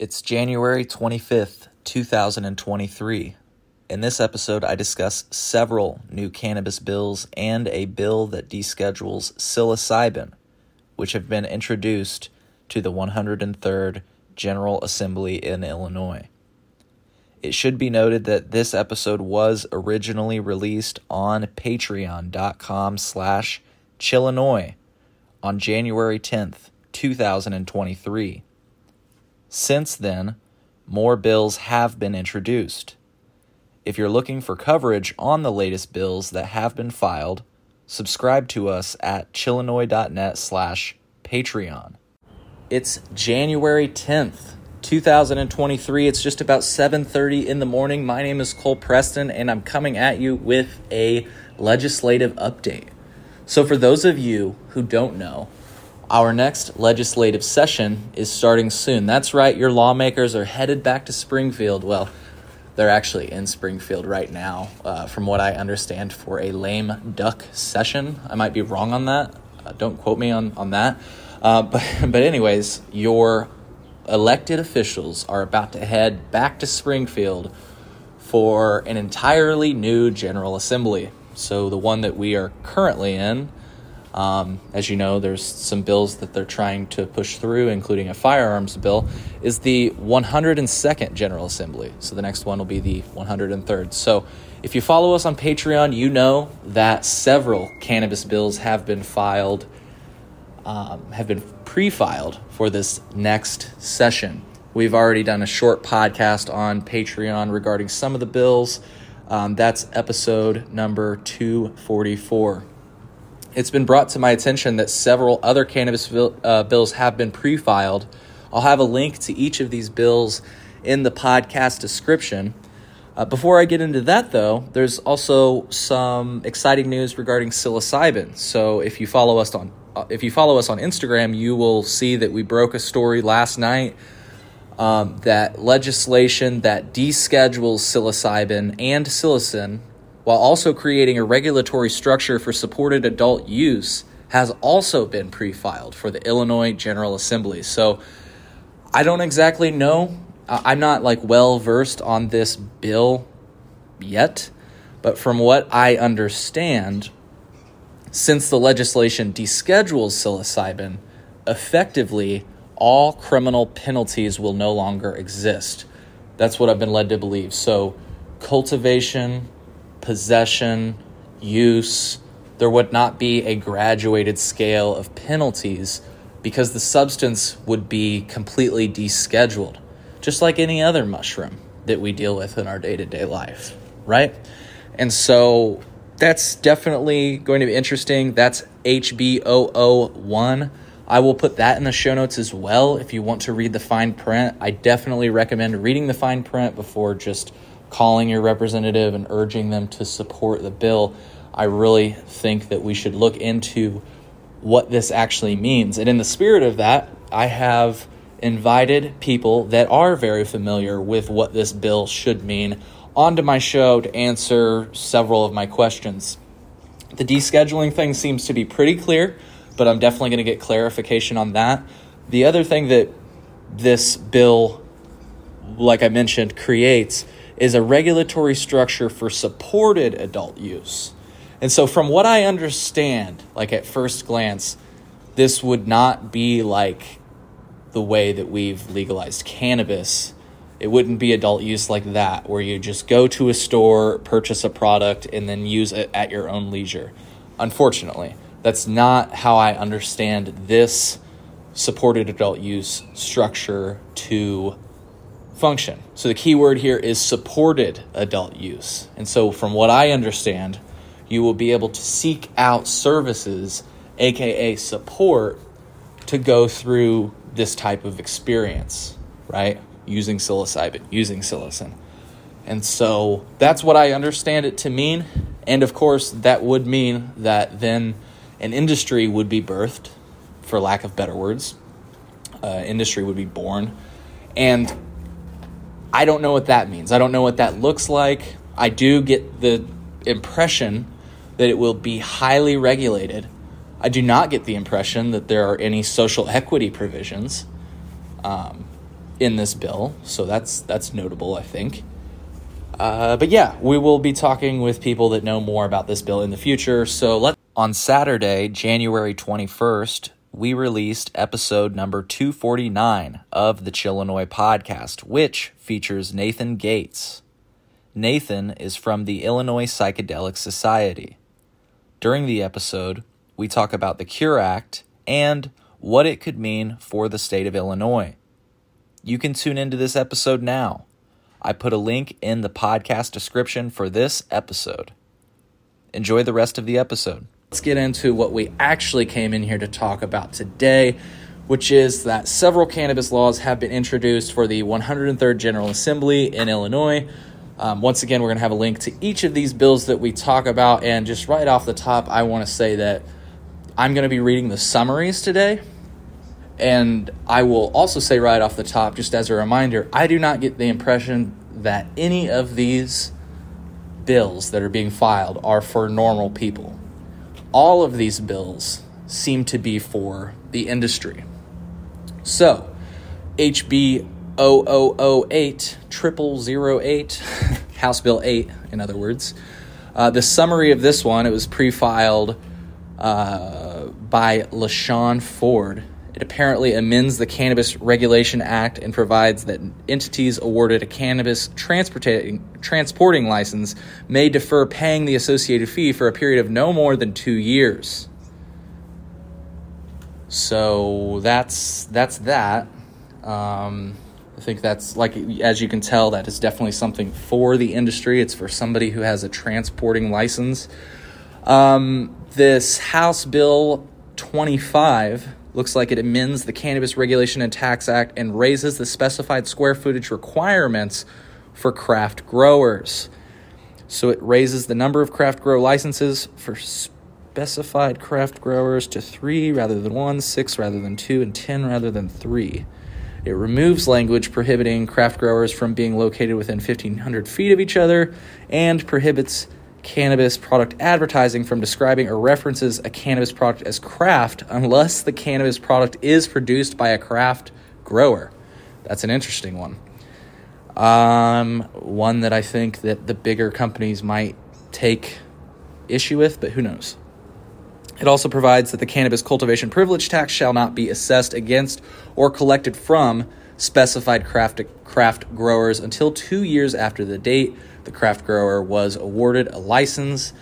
It's January 25th, 2023. In this episode, I discuss several new cannabis bills and a bill that deschedules psilocybin, which have been introduced to the 103rd General Assembly in Illinois. It should be noted that this episode was originally released on patreon.com slash chillinois on January 10th, 2023. Since then, more bills have been introduced. If you're looking for coverage on the latest bills that have been filed, subscribe to us at chillinois.net slash Patreon. It's January 10th, 2023. It's just about 7:30 in the morning. My name is Cole Preston and I'm coming at you with a legislative update. So for those of you who don't know, our next legislative session is starting soon. That's right, your lawmakers are headed back to Springfield. Well, they're actually in Springfield right now, uh, from what I understand, for a lame duck session. I might be wrong on that. Uh, don't quote me on, on that. Uh, but, but, anyways, your elected officials are about to head back to Springfield for an entirely new General Assembly. So, the one that we are currently in um, as you know, there's some bills that they're trying to push through, including a firearms bill, is the 102nd General Assembly. So the next one will be the 103rd. So if you follow us on Patreon, you know that several cannabis bills have been filed, um, have been pre filed for this next session. We've already done a short podcast on Patreon regarding some of the bills. Um, that's episode number 244 it's been brought to my attention that several other cannabis bill, uh, bills have been pre filed. I'll have a link to each of these bills in the podcast description. Uh, before I get into that, though, there's also some exciting news regarding psilocybin. So if you follow us on uh, if you follow us on Instagram, you will see that we broke a story last night um, that legislation that deschedules psilocybin and psilocin while also creating a regulatory structure for supported adult use, has also been pre filed for the Illinois General Assembly. So I don't exactly know. I'm not like well versed on this bill yet, but from what I understand, since the legislation deschedules psilocybin, effectively all criminal penalties will no longer exist. That's what I've been led to believe. So, cultivation, possession, use, there would not be a graduated scale of penalties because the substance would be completely descheduled, just like any other mushroom that we deal with in our day to day life, right? And so that's definitely going to be interesting. That's HB001. I will put that in the show notes as well if you want to read the fine print. I definitely recommend reading the fine print before just calling your representative and urging them to support the bill, I really think that we should look into what this actually means. And in the spirit of that, I have invited people that are very familiar with what this bill should mean onto my show to answer several of my questions. The descheduling thing seems to be pretty clear, but I'm definitely going to get clarification on that. The other thing that this bill, like I mentioned, creates is a regulatory structure for supported adult use. And so, from what I understand, like at first glance, this would not be like the way that we've legalized cannabis. It wouldn't be adult use like that, where you just go to a store, purchase a product, and then use it at your own leisure. Unfortunately, that's not how I understand this supported adult use structure to function. So the key word here is supported adult use. And so, from what I understand, you will be able to seek out services, aka support, to go through this type of experience, right? Using psilocybin, using psilocin. And so that's what I understand it to mean. And of course, that would mean that then an industry would be birthed, for lack of better words. Uh, industry would be born. And I don't know what that means. I don't know what that looks like. I do get the impression that it will be highly regulated. I do not get the impression that there are any social equity provisions. Um, in this bill, so that's that's notable, I think. Uh, but yeah, we will be talking with people that know more about this bill in the future. So let on Saturday, January twenty first, we released episode number two forty nine of the Chillinois podcast, which features Nathan Gates. Nathan is from the Illinois Psychedelic Society. During the episode, we talk about the Cure Act and what it could mean for the state of Illinois. You can tune into this episode now. I put a link in the podcast description for this episode. Enjoy the rest of the episode. Let's get into what we actually came in here to talk about today, which is that several cannabis laws have been introduced for the 103rd General Assembly in Illinois. Um, once again, we're going to have a link to each of these bills that we talk about. And just right off the top, I want to say that I'm going to be reading the summaries today. And I will also say right off the top, just as a reminder, I do not get the impression that any of these bills that are being filed are for normal people. All of these bills seem to be for the industry. So, HB 0008 0008, House Bill 8, in other words. Uh, the summary of this one, it was pre filed uh, by LaShawn Ford. It apparently amends the Cannabis Regulation Act and provides that entities awarded a cannabis transporting, transporting license may defer paying the associated fee for a period of no more than two years. So that's that's that. Um, I think that's like as you can tell, that is definitely something for the industry. It's for somebody who has a transporting license. Um, this House Bill 25 looks like it amends the Cannabis Regulation and Tax Act and raises the specified square footage requirements for craft growers. So it raises the number of craft grow licenses for specified craft growers to three rather than one, six rather than two, and ten rather than three. It removes language prohibiting craft growers from being located within 1,500 feet of each other and prohibits cannabis product advertising from describing or references a cannabis product as craft unless the cannabis product is produced by a craft grower. That's an interesting one. Um, one that I think that the bigger companies might take issue with, but who knows? It also provides that the cannabis cultivation privilege tax shall not be assessed against or collected from specified craft craft growers until 2 years after the date the craft grower was awarded a license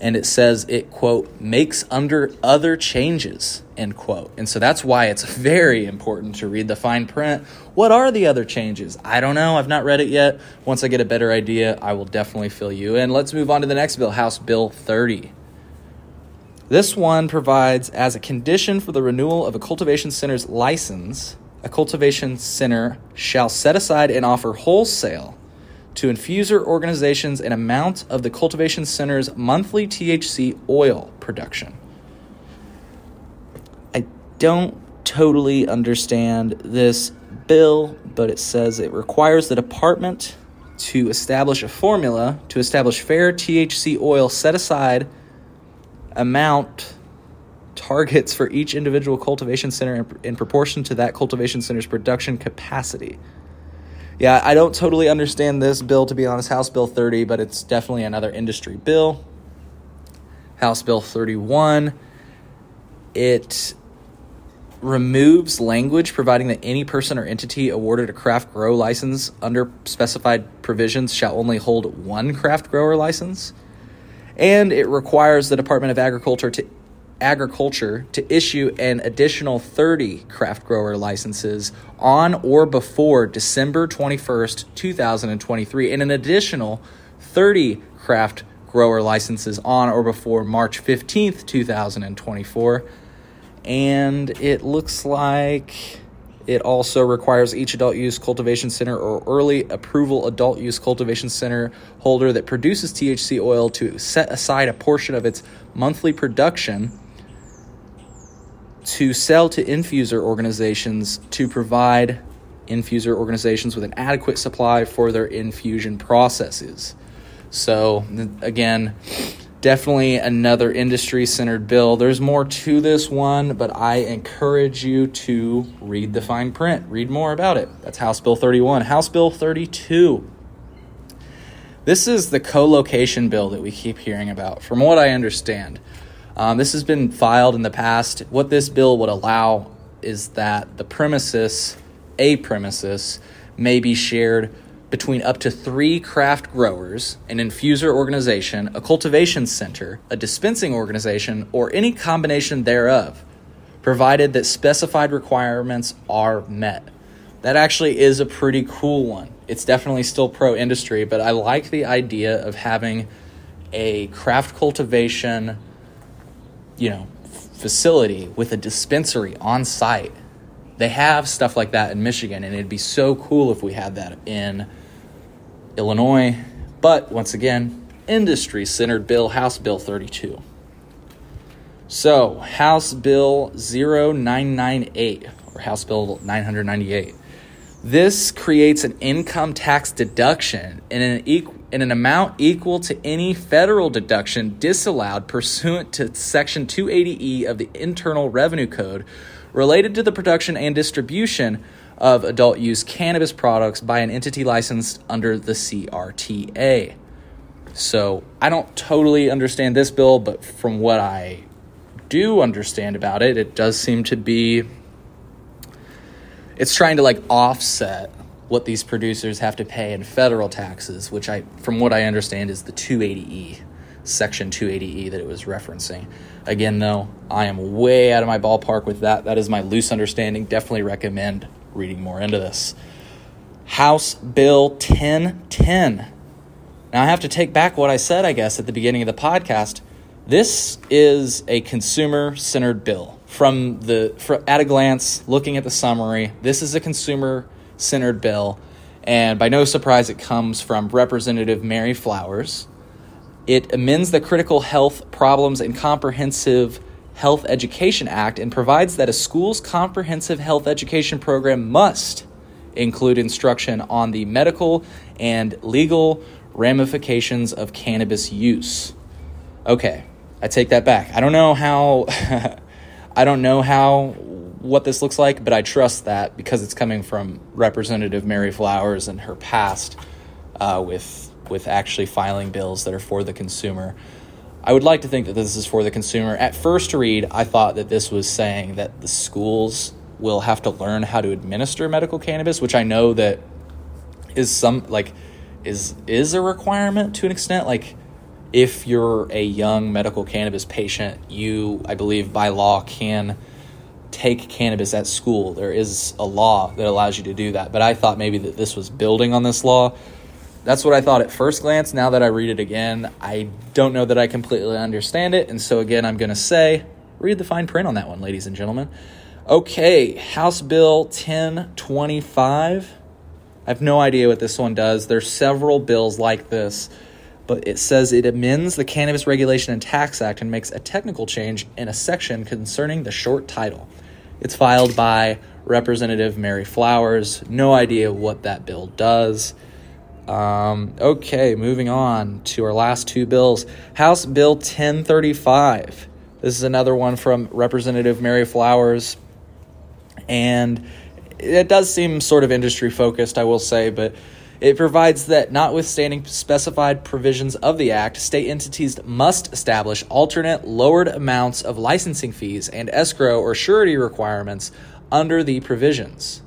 and it says it quote makes under other changes end quote. And so that's why it's very important to read the fine print. What are the other changes? I don't know. I've not read it yet. Once i get a better idea i will definitely fill you in. Let's move on to the next bill house bill 30 this one provides as a condition for the renewal of a cultivation center's license a cultivation center shall set aside and offer wholesale to infuser organizations an amount of the cultivation center's monthly THC oil production. I don't totally understand this bill, but it says it requires the department to establish a formula to establish fair THC oil set aside amount targets for each individual cultivation center in, in proportion to that cultivation center's production capacity yeah, I don't totally understand this bill, to be honest, House Bill 30, but it's definitely another industry bill. House Bill 31, it removes language providing that any person or entity awarded a craft grow license under specified provisions shall only hold one craft grower license. And it requires the Department of Agriculture to Agriculture to issue an additional 30 craft grower licenses on or before December 21st, 2023, and an additional 30 craft grower licenses on or before March 15th, 2024. And it looks like it also requires each adult use cultivation center or early approval adult use cultivation center holder that produces THC oil to set aside a portion of its monthly production to sell to infuser organizations to provide infuser organizations with an adequate supply for their infusion processes. So, again, Definitely another industry centered bill. There's more to this one, but I encourage you to read the fine print, read more about it. That's House Bill 31. House Bill 32. This is the co location bill that we keep hearing about, from what I understand. Um, this has been filed in the past. What this bill would allow is that the premises, a premises, may be shared between up to three craft growers, an infuser organization, a cultivation center, a dispensing organization, or any combination thereof, provided that specified requirements are met. That actually is a pretty cool one. It's definitely still pro industry, but I like the idea of having a craft cultivation, you know, facility with a dispensary on site they have stuff like that in Michigan, and it'd be so cool if we had that in Illinois. But once again, industry centered bill, House Bill 32. So, House Bill 0998, or House Bill 998. This creates an income tax deduction in an, equ- in an amount equal to any federal deduction disallowed pursuant to Section 280E of the Internal Revenue Code related to the production and distribution of adult use cannabis products by an entity licensed under the CRTA. So I don't totally understand this bill, but from what I do understand about it, it does seem to be it's trying to like offset what these producers have to pay in federal taxes, which I from what I understand is the 280E, section 280E that it was referencing. Again, though, I am way out of my ballpark with that. That is my loose understanding. Definitely recommend reading more into this. House Bill 1010. Now, I have to take back what I said, I guess, at the beginning of the podcast. This is a consumer centered bill. From the from, at a glance, looking at the summary, this is a consumer centered bill, and by no surprise, it comes from Representative Mary Flowers, it amends the Critical Health Problems and Comprehensive Health Education Act and provides that a school's comprehensive health education program must include instruction on the medical and legal ramifications of cannabis use. Okay, I take that back. I don't know how I don't know how what this looks like, but I trust that because it's coming from Representative Mary Flowers and her past uh, with with actually filing bills that are for the consumer. I would like to think that this is for the consumer. At first read, I thought that this was saying that the schools will have to learn how to administer medical cannabis, which I know that is some like is is a requirement to an extent like if you're a young medical cannabis patient, you I believe by law can take cannabis at school. There is a law that allows you to do that. But I thought maybe that this was building on this law that's what I thought at first glance. Now that I read it again, I don't know that I completely understand it. And so, again, I'm going to say read the fine print on that one, ladies and gentlemen. Okay, House Bill 1025. I have no idea what this one does. There's several bills like this, but it says it amends the Cannabis Regulation and Tax Act and makes a technical change in a section concerning the short title. It's filed by Representative Mary Flowers. No idea what that bill does. Um, okay, moving on to our last two bills. House Bill 1035. This is another one from Representative Mary Flowers. And it does seem sort of industry focused, I will say, but it provides that, notwithstanding specified provisions of the Act, state entities must establish alternate lowered amounts of licensing fees and escrow or surety requirements under the provisions.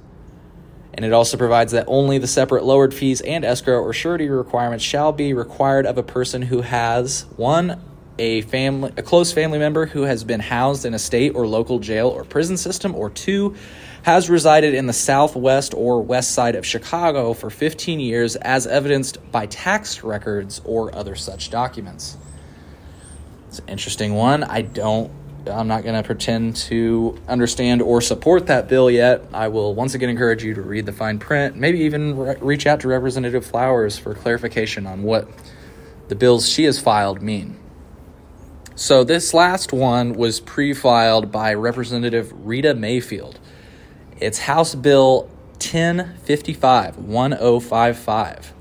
And it also provides that only the separate lowered fees and escrow or surety requirements shall be required of a person who has one a family a close family member who has been housed in a state or local jail or prison system or two has resided in the southwest or west side of Chicago for 15 years as evidenced by tax records or other such documents. It's an interesting one. I don't I'm not going to pretend to understand or support that bill yet. I will once again encourage you to read the fine print, maybe even re- reach out to Representative Flowers for clarification on what the bills she has filed mean. So, this last one was pre filed by Representative Rita Mayfield. It's House Bill 1055, 1055.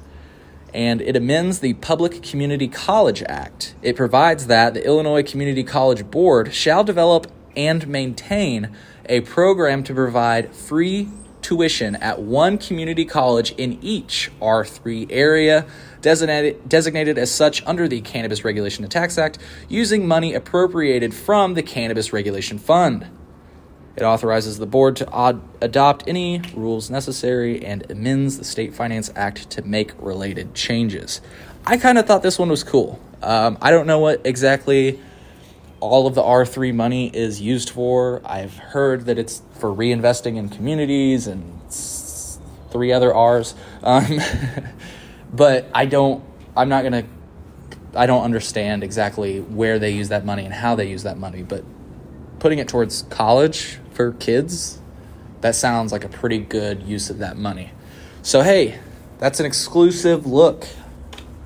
and it amends the Public Community College Act. It provides that the Illinois Community College Board shall develop and maintain a program to provide free tuition at one community college in each R3 area, designated, designated as such under the Cannabis Regulation and Tax Act, using money appropriated from the Cannabis Regulation Fund. It authorizes the board to ad- adopt any rules necessary and amends the State Finance Act to make related changes. I kind of thought this one was cool. Um, I don't know what exactly all of the R3 money is used for. I've heard that it's for reinvesting in communities and three other R's. Um, but I don't, I'm not going to, I don't understand exactly where they use that money and how they use that money. But putting it towards college for kids, that sounds like a pretty good use of that money. So, hey, that's an exclusive look.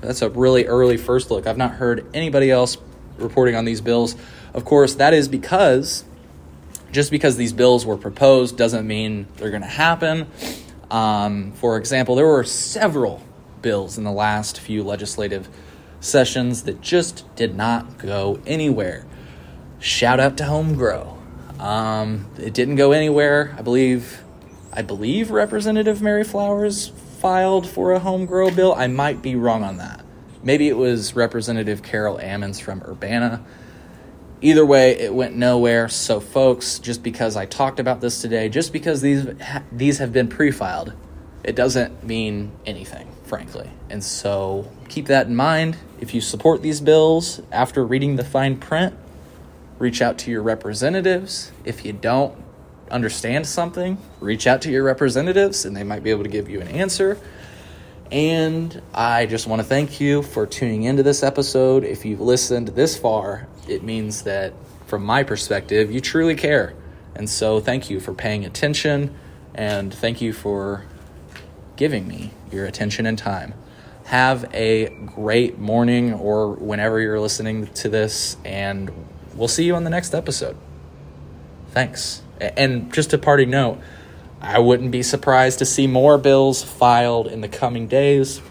That's a really early first look. I've not heard anybody else reporting on these bills. Of course, that is because just because these bills were proposed doesn't mean they're going to happen. Um, for example, there were several bills in the last few legislative sessions that just did not go anywhere. Shout out to Home Grow. Um, it didn't go anywhere. I believe, I believe Representative Mary Flowers filed for a home grow bill. I might be wrong on that. Maybe it was Representative Carol Ammons from Urbana. Either way, it went nowhere. So, folks, just because I talked about this today, just because these these have been pre-filed, it doesn't mean anything, frankly. And so, keep that in mind. If you support these bills after reading the fine print, reach out to your representatives. If you don't understand something, reach out to your representatives, and they might be able to give you an answer. And I just want to thank you for tuning into this episode. If you've listened this far, it means that from my perspective, you truly care. And so thank you for paying attention and thank you for giving me your attention and time. Have a great morning or whenever you're listening to this, and we'll see you on the next episode. Thanks. And just a parting note, I wouldn't be surprised to see more bills filed in the coming days.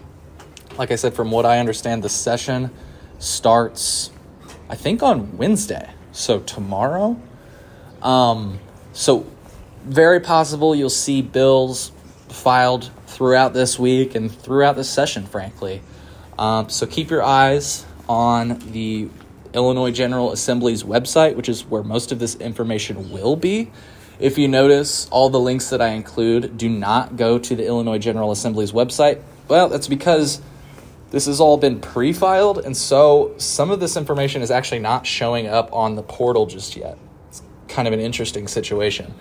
Like I said, from what I understand, the session starts, I think, on Wednesday. So tomorrow. Um, so very possible you'll see bills filed throughout this week and throughout this session, frankly. Um, so keep your eyes on the Illinois General Assembly's website, which is where most of this information will be. If you notice, all the links that I include do not go to the Illinois General Assembly's website. Well, that's because this has all been pre filed, and so some of this information is actually not showing up on the portal just yet. It's kind of an interesting situation.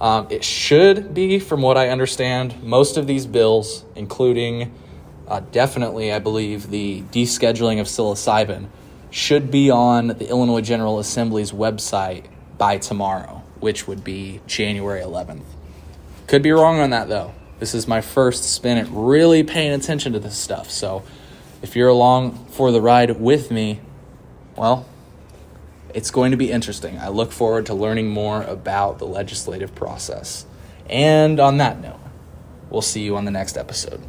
Um, it should be, from what I understand, most of these bills, including uh, definitely, I believe, the descheduling of psilocybin, should be on the Illinois General Assembly's website by tomorrow which would be January 11th. Could be wrong on that though. This is my first spin at really paying attention to this stuff. So if you're along for the ride with me, well, it's going to be interesting. I look forward to learning more about the legislative process. And on that note, we'll see you on the next episode.